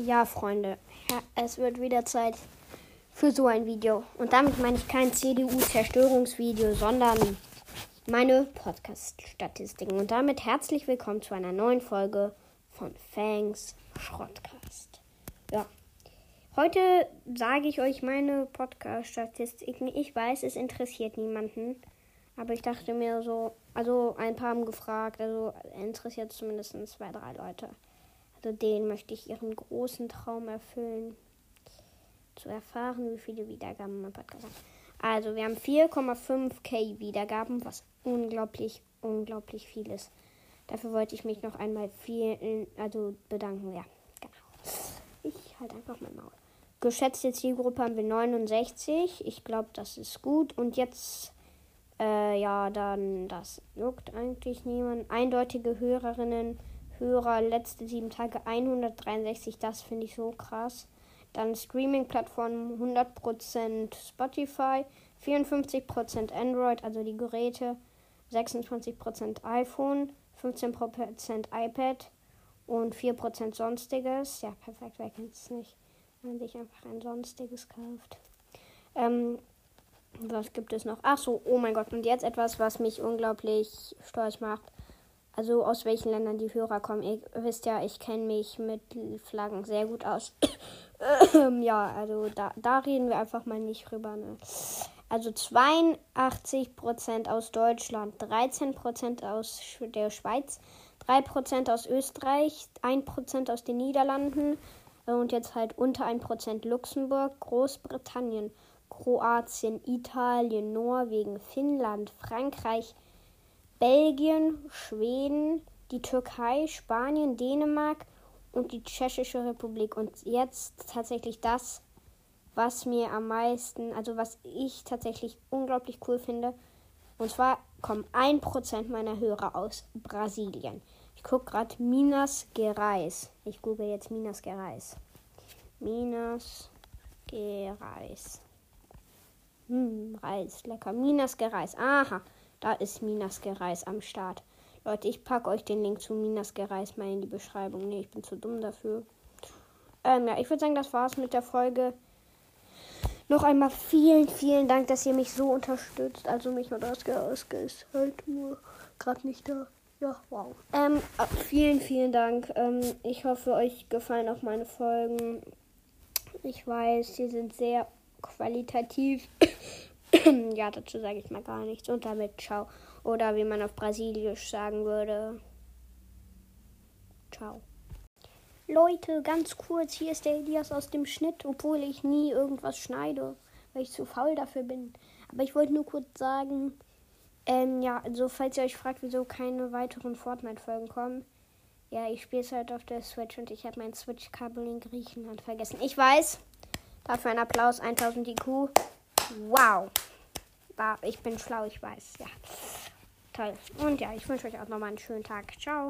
Ja, Freunde, ja, es wird wieder Zeit für so ein Video. Und damit meine ich kein CDU-Zerstörungsvideo, sondern meine Podcast-Statistiken. Und damit herzlich willkommen zu einer neuen Folge von Fangs Schrottcast. Ja, heute sage ich euch meine Podcast-Statistiken. Ich weiß, es interessiert niemanden. Aber ich dachte mir so, also ein paar haben gefragt, also interessiert zumindest zwei, drei Leute. Also den möchte ich ihren großen Traum erfüllen. Zu erfahren, wie viele Wiedergaben mein Podcast hat. Also wir haben 4,5k Wiedergaben, was unglaublich, unglaublich viel ist. Dafür wollte ich mich noch einmal vielen, also bedanken. Ja, genau. Ich halte einfach mein Maul. Geschätzte Zielgruppe haben wir 69. Ich glaube, das ist gut. Und jetzt, äh, ja, dann, das juckt eigentlich niemand. Eindeutige Hörerinnen Hörer letzte sieben Tage 163, das finde ich so krass. Dann Streaming-Plattformen 100% Spotify, 54% Android, also die Geräte, 26% iPhone, 15% iPad und 4% Sonstiges. Ja, perfekt, wer kennt es nicht, wenn man sich einfach ein Sonstiges kauft. Ähm, was gibt es noch? Ach so, oh mein Gott, und jetzt etwas, was mich unglaublich stolz macht also aus welchen Ländern die Hörer kommen. Ihr wisst ja, ich kenne mich mit Flaggen sehr gut aus. ja, also da, da reden wir einfach mal nicht drüber. Ne? Also 82% aus Deutschland, 13% aus der Schweiz, 3% aus Österreich, 1% aus den Niederlanden und jetzt halt unter 1% Luxemburg, Großbritannien, Kroatien, Italien, Norwegen, Finnland, Frankreich, Belgien, Schweden, die Türkei, Spanien, Dänemark und die Tschechische Republik. Und jetzt tatsächlich das, was mir am meisten, also was ich tatsächlich unglaublich cool finde. Und zwar kommen 1% meiner Hörer aus Brasilien. Ich gucke gerade Minas Gerais. Ich google jetzt Minas Gerais. Minas Gerais. Hm, Reis, lecker. Minas Gerais. Aha. Da ist Minas Gerais am Start. Leute, ich packe euch den Link zu Minas Gerais mal in die Beschreibung. Nee, ich bin zu dumm dafür. Ähm, ja, ich würde sagen, das war's mit der Folge. Noch einmal vielen, vielen Dank, dass ihr mich so unterstützt. Also mich und Oskar. Oskar ist halt nur gerade nicht da. Ja, wow. Ähm, äh, vielen, vielen Dank. Ähm, ich hoffe, euch gefallen auch meine Folgen. Ich weiß, sie sind sehr qualitativ. ja, dazu sage ich mal gar nichts. Und damit ciao. Oder wie man auf Brasilisch sagen würde. Ciao. Leute, ganz kurz, hier ist der Elias aus dem Schnitt, obwohl ich nie irgendwas schneide, weil ich zu faul dafür bin. Aber ich wollte nur kurz sagen, ähm, ja, also falls ihr euch fragt, wieso keine weiteren Fortnite-Folgen kommen, ja, ich spiele es halt auf der Switch und ich habe mein Switch-Kabel in Griechenland vergessen. Ich weiß, dafür ein Applaus, 1000 IQ. Wow. Ich bin schlau, ich weiß. Ja. Toll. Und ja, ich wünsche euch auch nochmal einen schönen Tag. Ciao.